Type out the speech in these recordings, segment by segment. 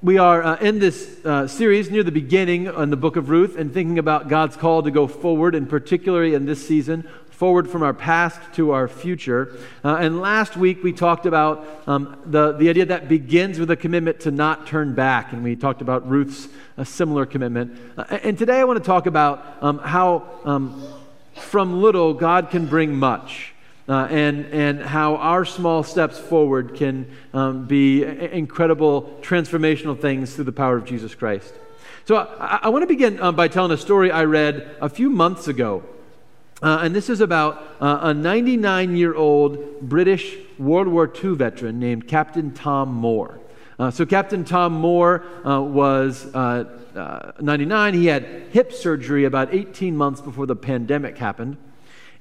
We are uh, in this uh, series near the beginning in the book of Ruth and thinking about God's call to go forward, and particularly in this season, forward from our past to our future. Uh, and last week we talked about um, the, the idea that begins with a commitment to not turn back, and we talked about Ruth's similar commitment. Uh, and today I want to talk about um, how um, from little God can bring much uh, and, and how our small steps forward can um, be incredible transformational things through the power of Jesus Christ. So I, I want to begin uh, by telling a story I read a few months ago. Uh, and this is about uh, a 99 year old British World War II veteran named Captain Tom Moore. Uh, so, Captain Tom Moore uh, was uh, 99. He had hip surgery about 18 months before the pandemic happened.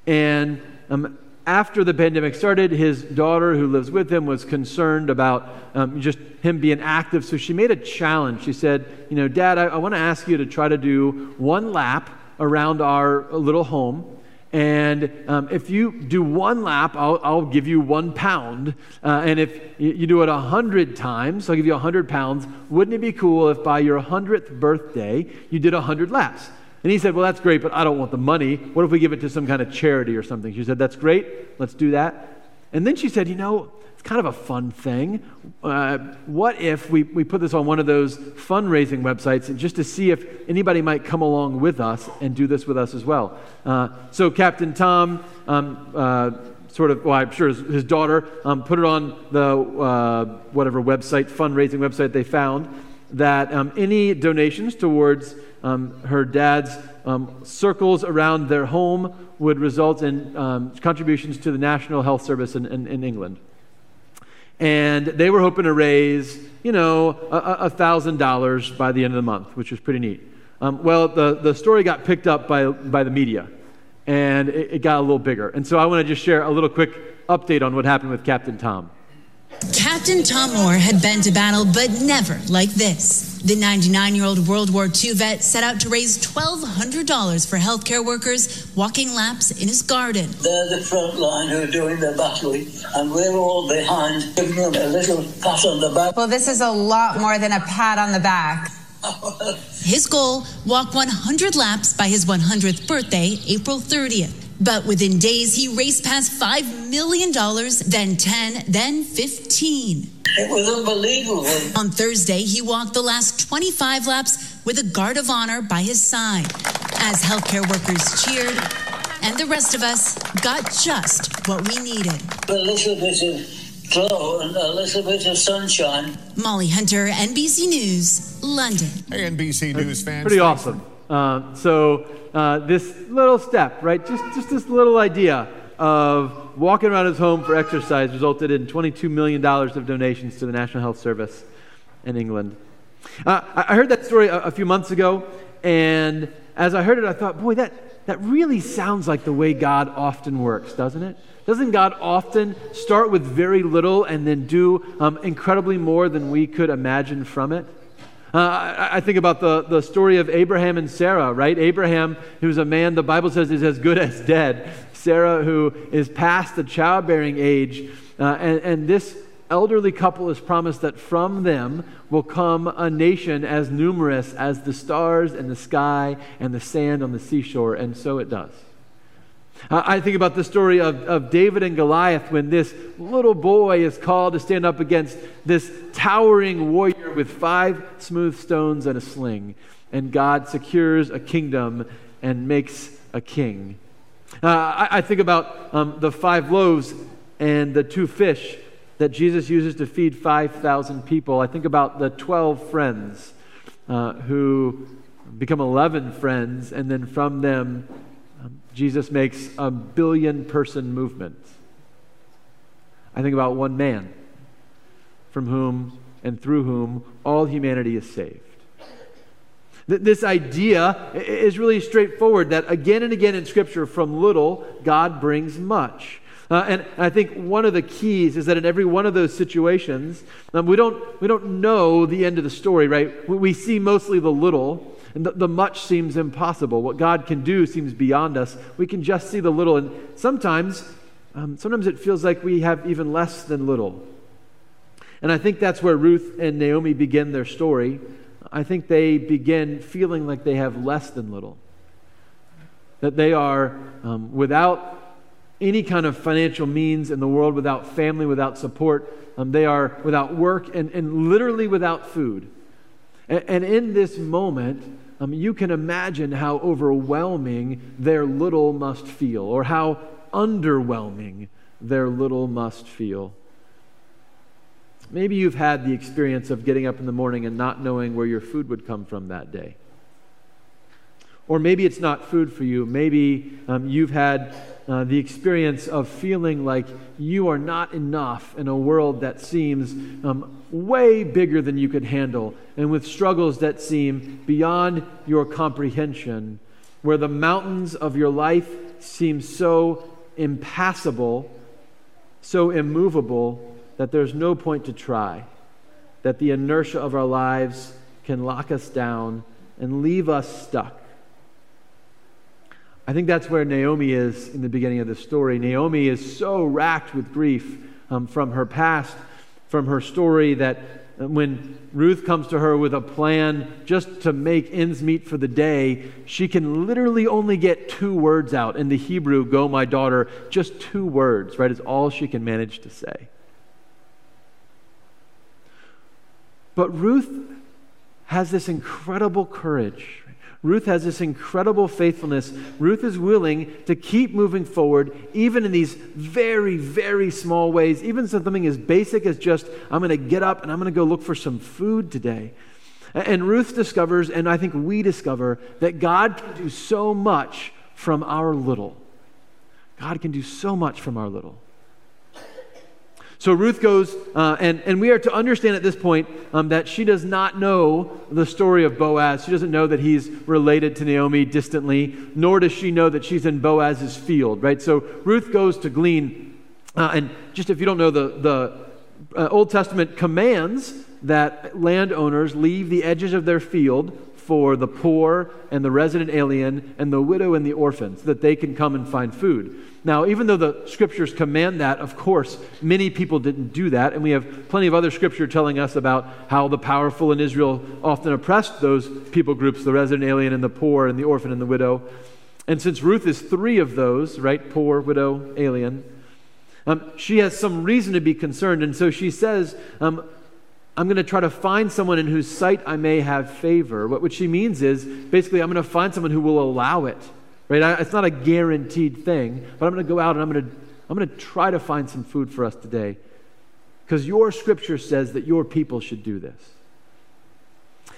And um, after the pandemic started, his daughter, who lives with him, was concerned about um, just him being active. So she made a challenge. She said, You know, Dad, I, I want to ask you to try to do one lap around our little home. And um, if you do one lap, I'll, I'll give you one pound. Uh, and if you, you do it a hundred times, I'll give you a hundred pounds. Wouldn't it be cool if by your hundredth birthday you did a hundred laps? And he said, Well, that's great, but I don't want the money. What if we give it to some kind of charity or something? She said, That's great. Let's do that. And then she said, You know, it's kind of a fun thing. Uh, what if we, we put this on one of those fundraising websites and just to see if anybody might come along with us and do this with us as well? Uh, so, Captain Tom, um, uh, sort of, well, I'm sure his, his daughter um, put it on the uh, whatever website, fundraising website they found, that um, any donations towards um, her dad's um, circles around their home would result in um, contributions to the National Health Service in, in, in, England. And they were hoping to raise, you know, a thousand dollars by the end of the month, which was pretty neat. Um, well, the, the story got picked up by, by the media, and it, it got a little bigger. And so I want to just share a little quick update on what happened with Captain Tom. Captain Tom Moore had been to battle, but never like this. The 99 year old World War II vet set out to raise $1,200 for healthcare workers walking laps in his garden. They're the front line who are doing the battling, and we're all behind, giving them a little pat on the back. Well, this is a lot more than a pat on the back. his goal walk 100 laps by his 100th birthday, April 30th. But within days, he raced past $5 million, then 10, then 15. It was unbelievable. On Thursday, he walked the last 25 laps with a guard of honor by his side as healthcare workers cheered, and the rest of us got just what we needed. A little bit of glow and a little bit of sunshine. Molly Hunter, NBC News, London. Hey, NBC News fans. Pretty awesome. Uh, so uh, this little step, right? Just, just this little idea of walking around his home for exercise resulted in $22 million of donations to the National Health Service in England. Uh, I heard that story a, a, few months ago, and as I heard it, I thought, boy, that, that really sounds like the way God often works, doesn't it? Doesn't God often start with very little and then do um, incredibly more than we could imagine from it? Uh, I, I think about the, the story of Abraham and Sarah, right? Abraham, who's a man the Bible says is as good as dead. Sarah, who is past the childbearing age. Uh, and, and this elderly couple is promised that from them will come a nation as numerous as the stars and the sky and the sand on the seashore. And so it does. I think about the story of, of David and Goliath when this little boy is called to stand up against this towering warrior with five smooth stones and a sling. And God secures a kingdom and makes a king. Uh, I, I, think about um, the five loaves and the two fish that Jesus uses to feed 5,000 people. I think about the 12 friends uh, who become 11 friends, and then from them, Jesus makes a billion person movement. I think about one man from whom and through whom all humanity is saved. This idea is really straightforward that again and again in Scripture, from little, God brings much. Uh, and I think one of the keys is that in every one of those situations, um, we, don't, we don't know the end of the story, right? We see mostly the little, and the, the much seems impossible. What God can do seems beyond us. We can just see the little. And sometimes, um, sometimes it feels like we have even less than little. And I think that's where Ruth and Naomi begin their story. I think they begin feeling like they have less than little. That they are um, without any kind of financial means in the world, without family, without support. Um, they are without work and, and literally without food. And, in this moment, um, you can imagine how overwhelming their little must feel, or how underwhelming their little must feel. Maybe you've had the experience of getting up in the morning and not knowing where your food would come from that day. Or maybe it's not food for you. Maybe um, you've had uh, the experience of feeling like you are not enough in a world that seems um, way bigger than you could handle, and with struggles that seem beyond your comprehension, where the mountains of your life seem so impassable, so immovable, that there's no point to try, that the inertia of our lives can lock us down and leave us stuck. I think that's where Naomi is in the beginning of the story. Naomi is so racked with grief um, from her past, from her story, that when Ruth comes to her with a plan just to make ends meet for the day, she can literally only get two words out. In the Hebrew, go, my daughter, just two words, right, is all she can manage to say. But Ruth has this incredible courage Ruth has this incredible faithfulness. Ruth is willing to keep moving forward, even in these very, very small ways, even something as basic as just, I'm going to get up and I'm going to go look for some food today. And Ruth discovers, and I think we discover, that God can do so much from our little. God can do so much from our little. So Ruth goes, uh, and, and we are to understand at this point um, that she does not know the story of Boaz. She doesn't know that he's related to Naomi distantly, nor does she know that she's in Boaz's field, right? So Ruth goes to glean. Uh, and just if you don't know, the, the uh, Old Testament commands that landowners leave the edges of their field for the poor and the resident alien and the widow and the orphan so that they can come and find food. Now, even though the scriptures command that, of course, many people didn't do that. And we have plenty of other scripture telling us about how the powerful in Israel often oppressed those people groups the resident alien and the poor and the orphan and the widow. And since Ruth is three of those, right? Poor, widow, alien, um, she has some reason to be concerned. And so she says, um, I'm going to try to find someone in whose sight I may have favor. What, what she means is basically, I'm going to find someone who will allow it. Right? I, it's not a guaranteed thing, but I'm going to go out and I'm going to, I'm going to try to find some food for us today because your scripture says that your people should do this.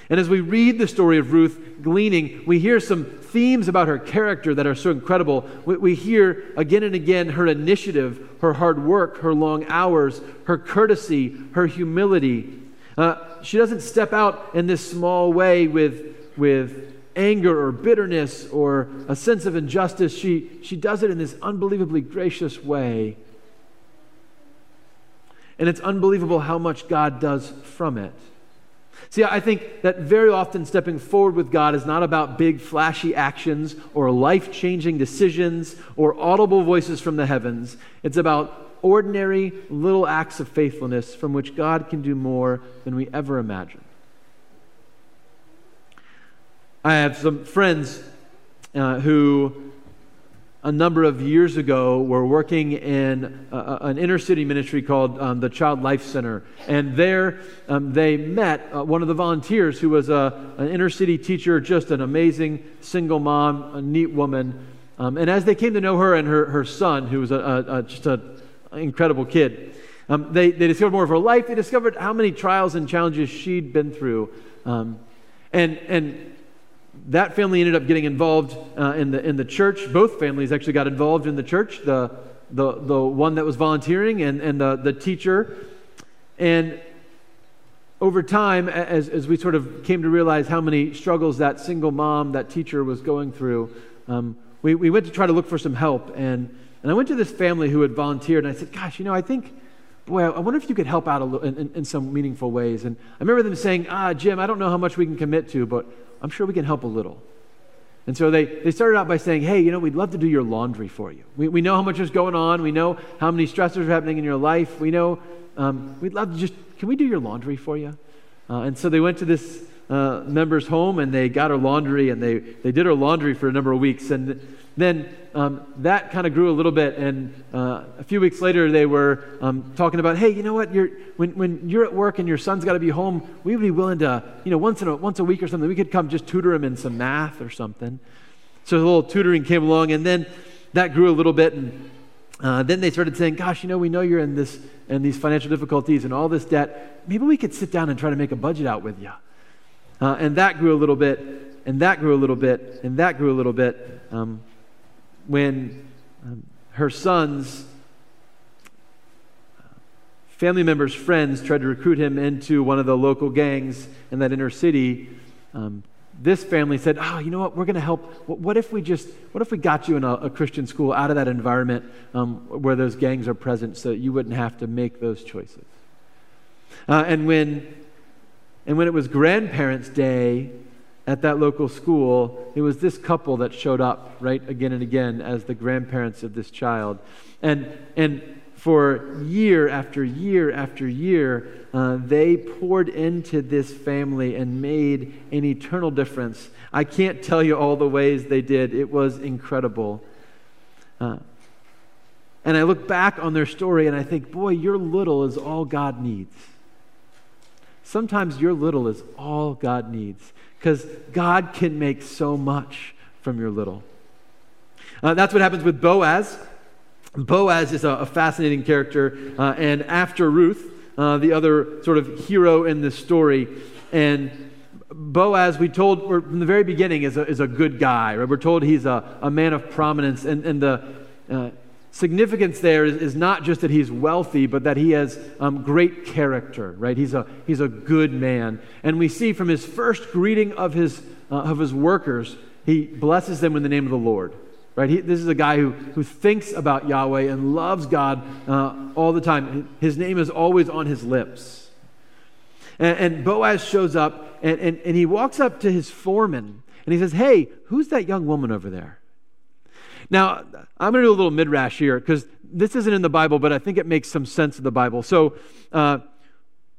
And as we read the story of Ruth gleaning, we hear some themes about her character that are so incredible. We, we, hear again and again her initiative, her hard work, her long hours, her courtesy, her humility. Uh, she doesn't step out in this small way with, with anger or bitterness or a sense of injustice. She, she does it in this unbelievably gracious way. And it's unbelievable how much God does from it. See, I think that very often stepping forward with God is not about big, flashy actions or life changing decisions or audible voices from the heavens. It's about ordinary little acts of faithfulness from which God can do more than we ever imagined. I have some friends uh, who, a number of years ago, were working in a, an inner city ministry called um, the Child Life Center. And there um, they met uh, one of the volunteers who was a, an inner city teacher, just an amazing single mom, a neat woman. Um, and as they came to know her and her, her son, who was a, a, just an incredible kid, um, they, they discovered more of her life. They discovered how many trials and challenges she'd been through. Um, and, and that family ended up getting involved uh, in, the, in the church. Both families actually got involved in the church the, the, the one that was volunteering and, and the, the teacher. And over time, as, as we sort of came to realize how many struggles that single mom, that teacher was going through, um, we, we went to try to look for some help. And, and I went to this family who had volunteered, and I said, Gosh, you know, I think boy, I wonder if you could help out a little, in, in, in, some meaningful ways. And I remember them saying, ah, Jim, I don't know how much we can commit to, but I'm sure we can help a little. And so they, they started out by saying, hey, you know, we'd love to do your laundry for you. We, we know how much is going on. We know how many stressors are happening in your life. We know um, we'd love to just can we do your laundry for you? Uh, and so they went to this uh, member's home and they got her laundry and they, they did her laundry for a number of weeks. And then um, that kind of grew a little bit. And uh, a few weeks later, they were um, talking about, hey, you know what? You're, when, when you're at work and your son's got to be home, we would be willing to, you know, once, in a, once a week or something, we could come just tutor him in some math or something. So a little tutoring came along. And then that grew a little bit. And uh, then they started saying, gosh, you know, we know you're in, this, in these financial difficulties and all this debt. Maybe we could sit down and try to make a budget out with you. Uh, and that grew a little bit, and that grew a little bit, and that grew a little bit. Um, when um, her sons, family members, friends tried to recruit him into one of the local gangs in that inner city, um, this family said, "Oh, you know what? We're going to help. What, if we just, what if we got you in a, a Christian school out of that environment um, where those gangs are present, so that you wouldn't have to make those choices?" Uh, and when, and when it was Grandparents' Day, at that local school, it was this couple that showed up, right, again and again as the grandparents of this child. And, and for year after year after year, uh, they poured into this family and made an eternal difference. I can't tell you all the ways they did, it was incredible. Uh, and I look back on their story and I think, boy, your little is all God needs. Sometimes your little is all God needs because God can make so much from your little. Uh, that's what happens with Boaz. Boaz is a, a fascinating character, uh, and after Ruth, uh, the other sort of hero in this story, and Boaz, we told from the very beginning, is a, is a good guy. Right? We're told he's a, a man of prominence, and, and the significance there is, is, not just that he's wealthy, but that he has um, great character, right? He's a, he's a good man. And we see from his first greeting of his, uh, of his workers, he blesses them in the name of the Lord. Right? He, this is a guy who, who thinks about Yahweh and loves God uh, all the time. His name is always on his lips. And, and Boaz shows up and, and, and he walks up to his foreman and he says, Hey, who's that young woman over there? Now, I'm going to do a little midrash here because this isn't in the Bible, but I think it makes some sense of the Bible. So, uh,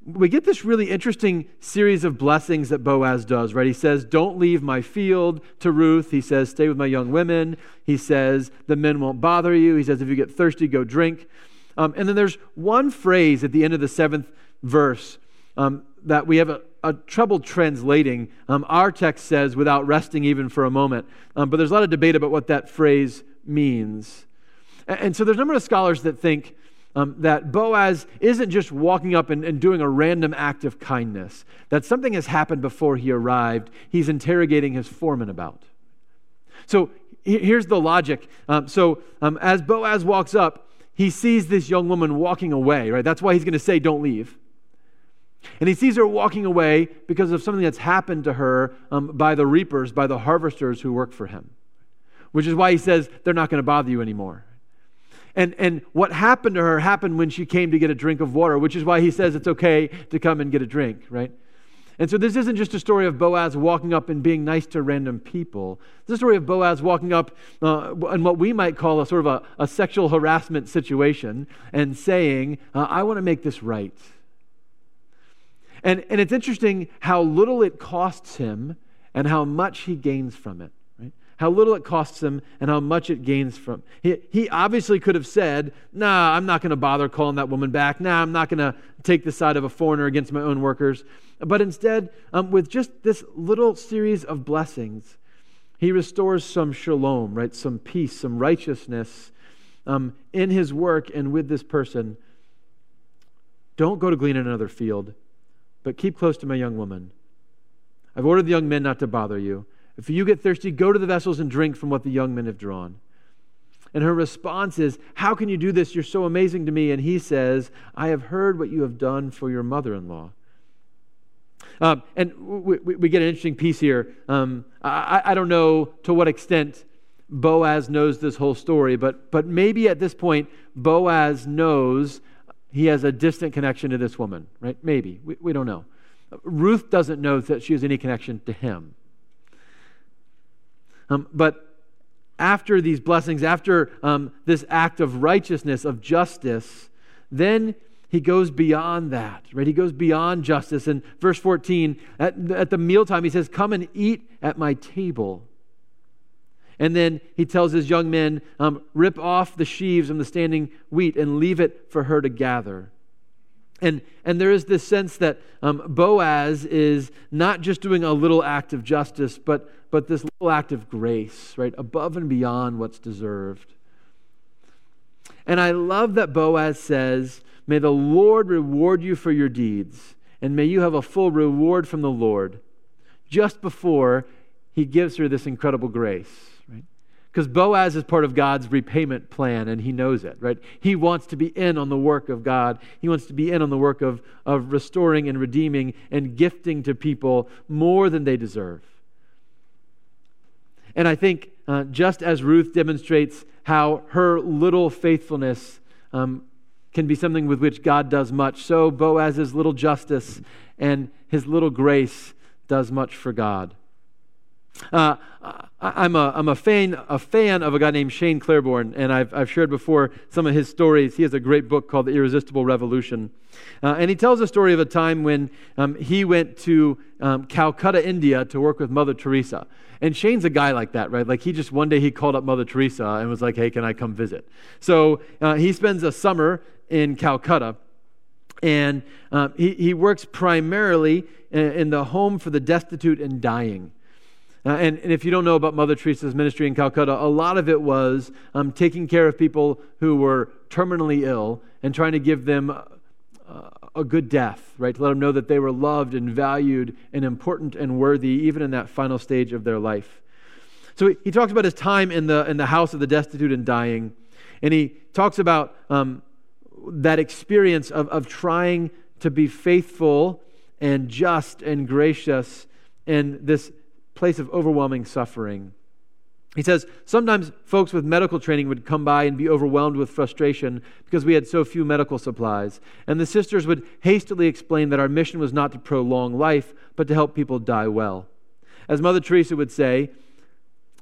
we get this really interesting series of blessings that Boaz does, right? He says, Don't leave my field to Ruth. He says, Stay with my young women. He says, The men won't bother you. He says, If you get thirsty, go drink. Um, and then there's one phrase at the end of the seventh verse um, that we have a, a trouble translating. Um, our text says, without resting even for a moment. Um, but there's a lot of debate about what that phrase means. And, and so there's a number of scholars that think um, that Boaz isn't just walking up and, and, doing a random act of kindness, that something has happened before he arrived, he's interrogating his foreman about. So here's the logic. Um, so um, as Boaz walks up, he sees this young woman walking away, right? That's why he's going to say, Don't leave. And he sees her walking away because of something that's happened to her um, by the reapers, by the harvesters who work for him, which is why he says they're not going to bother you anymore. And, and what happened to her happened when she came to get a drink of water, which is why he says it's okay to come and get a drink, right? And so this isn't just a story of Boaz walking up and being nice to random people. It's a story of Boaz walking up uh, in what we might call a sort of a, a sexual harassment situation and saying, uh, I want to make this right. And, and it's interesting how little it costs him and how much he gains from it. Right? How little it costs him and how much it gains from. He, he obviously could have said, "Nah, I'm not going to bother calling that woman back. Nah, I'm not going to take the side of a foreigner against my own workers." But instead, um, with just this little series of blessings, he restores some shalom, right? Some peace, some righteousness um, in his work and with this person. Don't go to glean in another field but keep close to my young woman. I've ordered the young men not to bother you. If you get thirsty, go to the vessels and drink from what the young men have drawn. And her response is, How can you do this? You're so amazing to me. And he says, I have heard what you have done for your mother in law. Um, and we, we, get an interesting piece here. Um, I, I don't know to what extent Boaz knows this whole story, but, but maybe at this point, Boaz knows he has a distant connection to this woman, right? Maybe. We, we don't know. Ruth doesn't know that she has any connection to him. Um, but after these blessings, after um, this act of righteousness, of justice, then he goes beyond that, right? He goes beyond justice. In verse 14, at, at the mealtime, he says, Come and eat at my table. And then he tells his young men, um, Rip off the sheaves from the standing wheat and leave it for her to gather. And, and there is this sense that um, Boaz is not just doing a little act of justice, but, but this little act of grace, right? Above and beyond what's deserved. And I love that Boaz says, May the Lord reward you for your deeds, and may you have a full reward from the Lord, just before he gives her this incredible grace. Because Boaz is part of God's repayment plan, and he knows it, right? He wants to be in on the work of God. He wants to be in on the work of, of restoring and redeeming and gifting to people more than they deserve. And I think uh, just as Ruth demonstrates how her little faithfulness um, can be something with which God does much, so Boaz's little justice and his little grace does much for God. Uh, I'm, a, I'm a, fan, a fan of a guy named Shane Claiborne, and I've, I've shared before some of his stories. He has a great book called The Irresistible Revolution. Uh, and he tells a story of a time when um, he went to um, Calcutta, India to work with Mother Teresa. And Shane's a guy like that, right? Like he just one day he called up Mother Teresa and was like, hey, can I come visit? So uh, he spends a summer in Calcutta. And uh, he, he works primarily in, in the home for the destitute and dying. Uh, and, and, if you don't know about Mother Teresa's ministry in Calcutta, a lot of it was um, taking care of people who were terminally ill and trying to give them uh, a good death, right? To let them know that they were loved and valued and important and worthy, even in that final stage of their life. So he, he talks about his time in the, in the house of the destitute and dying. And he talks about um, that experience of, of trying to be faithful and just and gracious in this place of overwhelming suffering. He says, sometimes folks with medical training would come by and be overwhelmed with frustration because we had so few medical supplies. And the sisters would hastily explain that our mission was not to prolong life, but to help people die well. As Mother Teresa would say,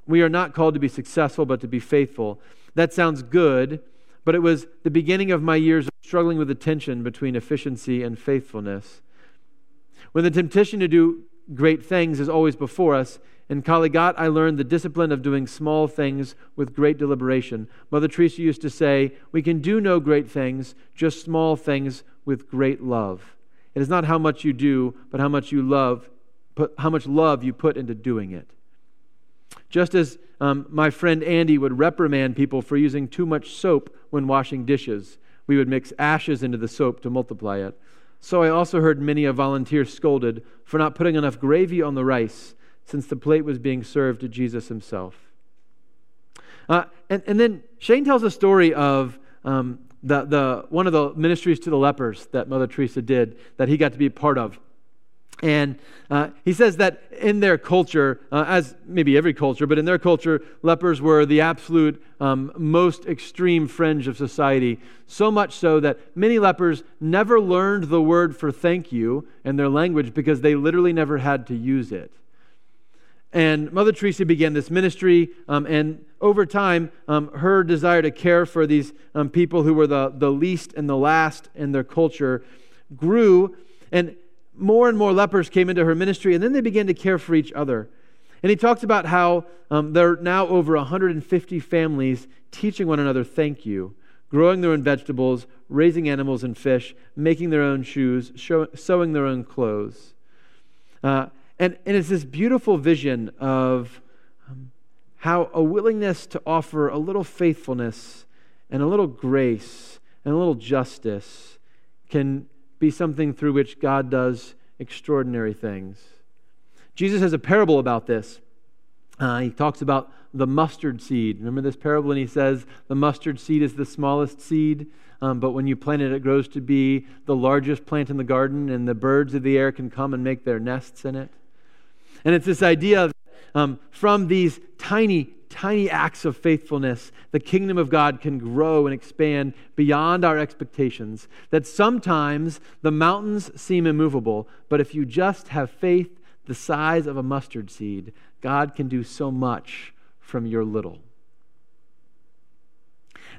we are not called to be successful, but to be faithful. That sounds good, but it was the beginning of my years of struggling with the tension between efficiency and faithfulness. When the temptation to do great things is always before us. In Kalighat, I learned the discipline of doing small things with great deliberation. Mother Teresa used to say, We can do no great things, just small things with great love. It is not how much you do, but how much you love, put, how much love you put into doing it. Just as um, my friend Andy would reprimand people for using too much soap when washing dishes, we would mix ashes into the soap to multiply it. So I also heard many a volunteer scolded for not putting enough gravy on the rice, since the plate was being served to Jesus himself. Uh, and, and then Shane tells a story of um, the, the, one of the ministries to the lepers that Mother Teresa did that he got to be a part of. And uh, he says that in their culture, uh, as maybe every culture, but in their culture, lepers were the absolute um, most extreme fringe of society. So much so that many lepers never learned the word for thank you in their language because they literally never had to use it. And Mother Teresa began this ministry, um, and over time, um, her desire to care for these um, people who were the, the least and the last in their culture grew. And more and more lepers came into her ministry, and then they began to care for each other. And he talks about how um, there are now over 150 families teaching one another thank you, growing their own vegetables, raising animals and fish, making their own shoes, show, sewing their own clothes. Uh, and, and it's this beautiful vision of um, how a willingness to offer a little faithfulness and a little grace and a little justice can be something through which God does extraordinary things. Jesus has a parable about this. Uh, he talks about the mustard seed. Remember this parable? And he says the mustard seed is the smallest seed, um, but when you plant it, it grows to be the largest plant in the garden, and the birds of the air can come and make their nests in it. And it's this idea of um, from these tiny tiny acts of faithfulness, the kingdom of God can grow and expand beyond our expectations. That sometimes the mountains seem immovable, but if you just have faith the size of a mustard seed, God can do so much from your little.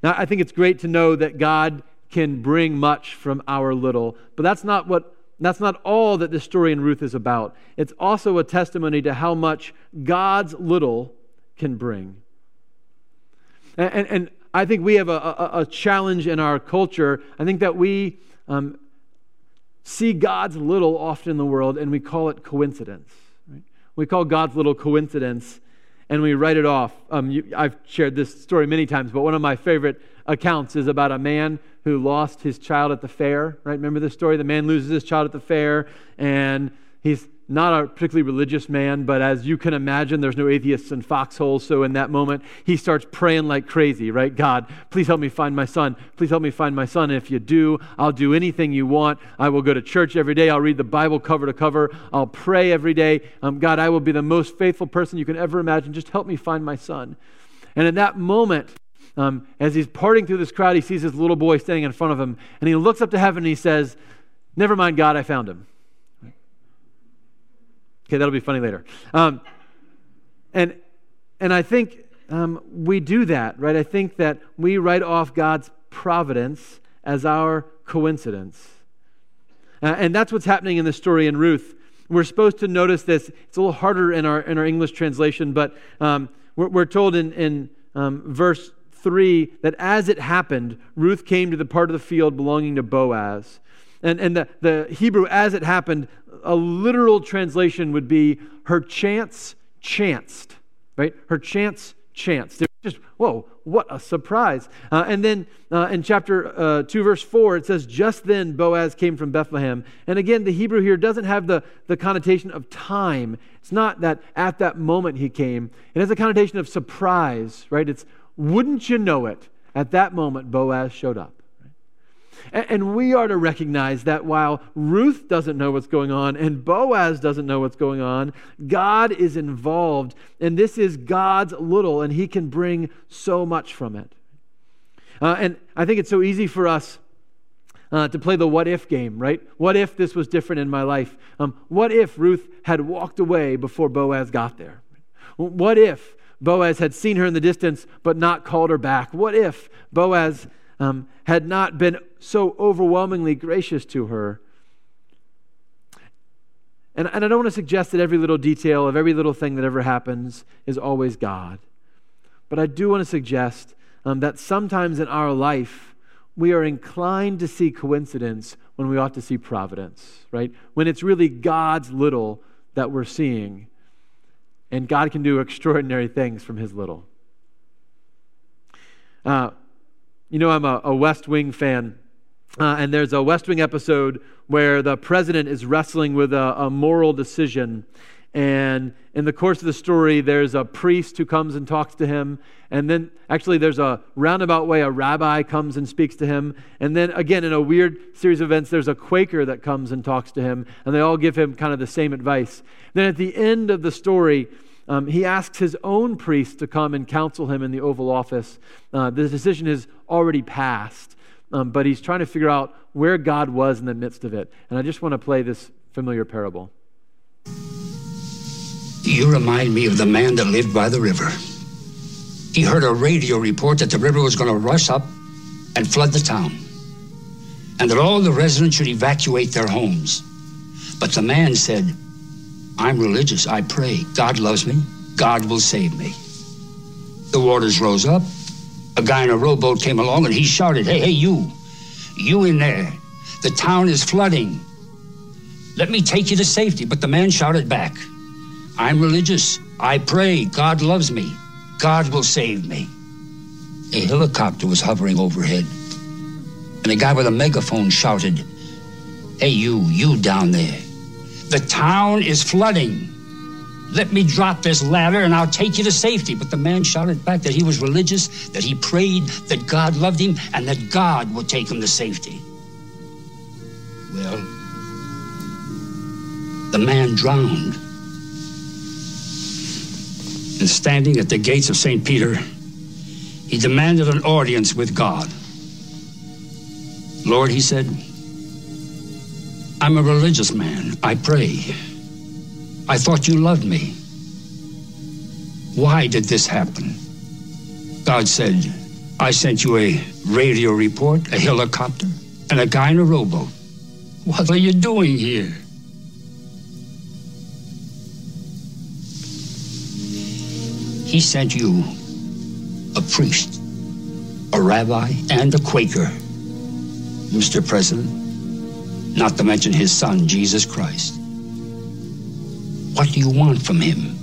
Now, I think it's great to know that God can bring much from our little. But that's not what that's not all that this story in Ruth is about. It's also a testimony to how much God's little can bring. And, and, and I think we have a, a, a, challenge in our culture. I think that we um, see God's little often in the world and we call it coincidence. Right? We call God's little coincidence and we write it off. Um, you, I've shared this story many times, but one of my favorite accounts is about a man who lost his child at the fair, right? Remember this story? The man loses his child at the fair, and he's not a particularly religious man, but as you can imagine, there's no atheists in foxholes. So in that moment, he starts praying like crazy, right? God, please help me find my son. Please help me find my son. And if you do, I'll do anything you want. I will go to church every day. I'll read the Bible cover to cover. I'll pray every day. Um, God, I will be the most faithful person you can ever imagine. Just help me find my son. And in that moment, um, as he's parting through this crowd, he sees his little boy standing in front of him, and he looks up to heaven and he says, Never mind, God, I found him. Okay, that'll be funny later. Um, and, and I think um, we do that, right? I think that we write off God's providence as our coincidence. Uh, and that's what's happening in the story in Ruth. We're supposed to notice this. It's a little harder in our, in our English translation, but um, we're, we're, told in, in um, verse 3 that as it happened, Ruth came to the part of the field belonging to Boaz. And, and the, the Hebrew, as it happened, a literal translation would be her chance chanced, right? Her chance chanced. It just, whoa, what a surprise. Uh, and then uh, in chapter uh, 2, verse 4, it says, Just then Boaz came from Bethlehem. And again, the Hebrew here doesn't have the, the connotation of time. It's not that at that moment he came, it has a connotation of surprise, right? It's wouldn't you know it? At that moment, Boaz showed up. And we are to recognize that while Ruth doesn't know what's going on and Boaz doesn't know what's going on, God is involved. And this is God's little, and He can bring so much from it. Uh, and I think it's so easy for us uh, to play the what if game, right? What if this was different in my life? Um, what if Ruth had walked away before Boaz got there? What if Boaz had seen her in the distance but not called her back? What if Boaz um, had not been so overwhelmingly gracious to her? And, and I don't want to suggest that every little detail of every little thing that ever happens is always God. But I do want to suggest um, that sometimes in our life, we are inclined to see coincidence when we ought to see providence, right? When it's really God's little that we're seeing and God can do extraordinary things from his little. Uh, you know, I'm a, a West Wing fan, uh, and there's a West Wing episode where the president is wrestling with a, a moral decision. And in the course of the story, there's a priest who comes and talks to him. And then, actually, there's a roundabout way, a rabbi comes and speaks to him. And then, again, in a weird series of events, there's a Quaker that comes and talks to him. And they all give him kind of the same advice. Then, at the end of the story, um, he asks his own priest to come and counsel him in the Oval Office. Uh, the decision has already passed, um, but he's trying to figure out where God was in the midst of it. And I just want to play this familiar parable. You remind me of the man that lived by the river. He heard a radio report that the river was going to rush up and flood the town, and that all the residents should evacuate their homes. But the man said, I'm religious. I pray. God loves me. God will save me. The waters rose up. A guy in a rowboat came along and he shouted, Hey, hey, you, you in there. The town is flooding. Let me take you to safety. But the man shouted back, I'm religious. I pray. God loves me. God will save me. A helicopter was hovering overhead, and a guy with a megaphone shouted, Hey, you, you down there. The town is flooding. Let me drop this ladder and I'll take you to safety. But the man shouted back that he was religious, that he prayed, that God loved him, and that God would take him to safety. Well, the man drowned and standing at the gates of St. Peter, he demanded an audience with God. Lord, he said, I'm a religious man. I pray. I thought you loved me. Why did this happen? God said, I sent you a radio report, a helicopter, and a guy in a rowboat. What are you doing here? He sent you a priest, a rabbi, and a Quaker, Mr. President, not to mention his son, Jesus Christ. What do you want from him?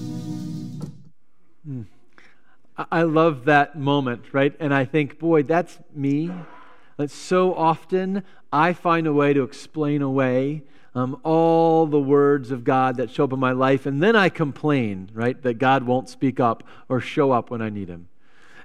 I love that moment, right? And I think, boy, that's me. That so often I find a way to explain away um, all the words of God that show up in my life, and then I complain, right, that God won't speak up or show up when I need Him.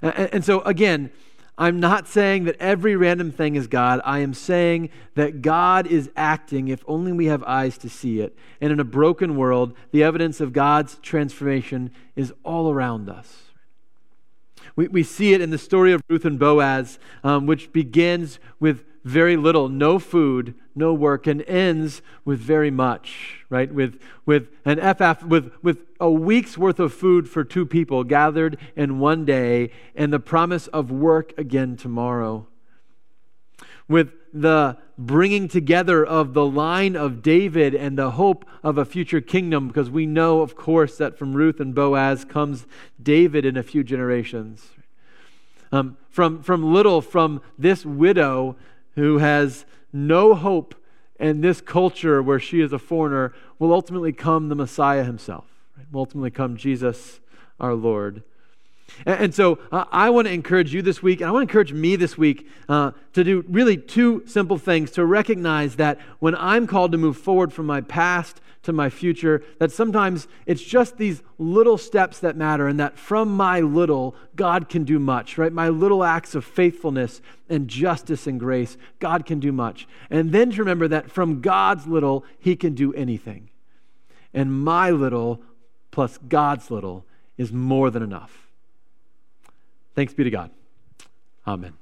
And, and so, again, I'm not saying that every random thing is God. I am saying that God is acting if only we have eyes to see it. And in a broken world, the evidence of God's transformation is all around us. We, we see it in the story of Ruth and Boaz, um, which begins with very little, no food, no work, and ends with very much, right? With, with an ephah, with, with a week's worth of food for two people gathered in one day, and the promise of work again tomorrow. With the bringing together of the line of David and the hope of a future kingdom, because we know, of course, that from Ruth and Boaz comes David in a few generations. Um, from, from little, from this widow who has no hope in this culture where she is a foreigner, will ultimately come the Messiah himself, right? will ultimately come Jesus our Lord. And, so uh, I want to encourage you this week, and I want to encourage me this week uh, to do really two simple things to recognize that when I'm called to move forward from my past to my future, that sometimes it's just these little steps that matter, and that from my little, God can do much, right? My little acts of faithfulness and justice and grace, God can do much. And then to remember that from God's little, He can do anything. And my little plus God's little is more than enough. Thanks be to God. Amen.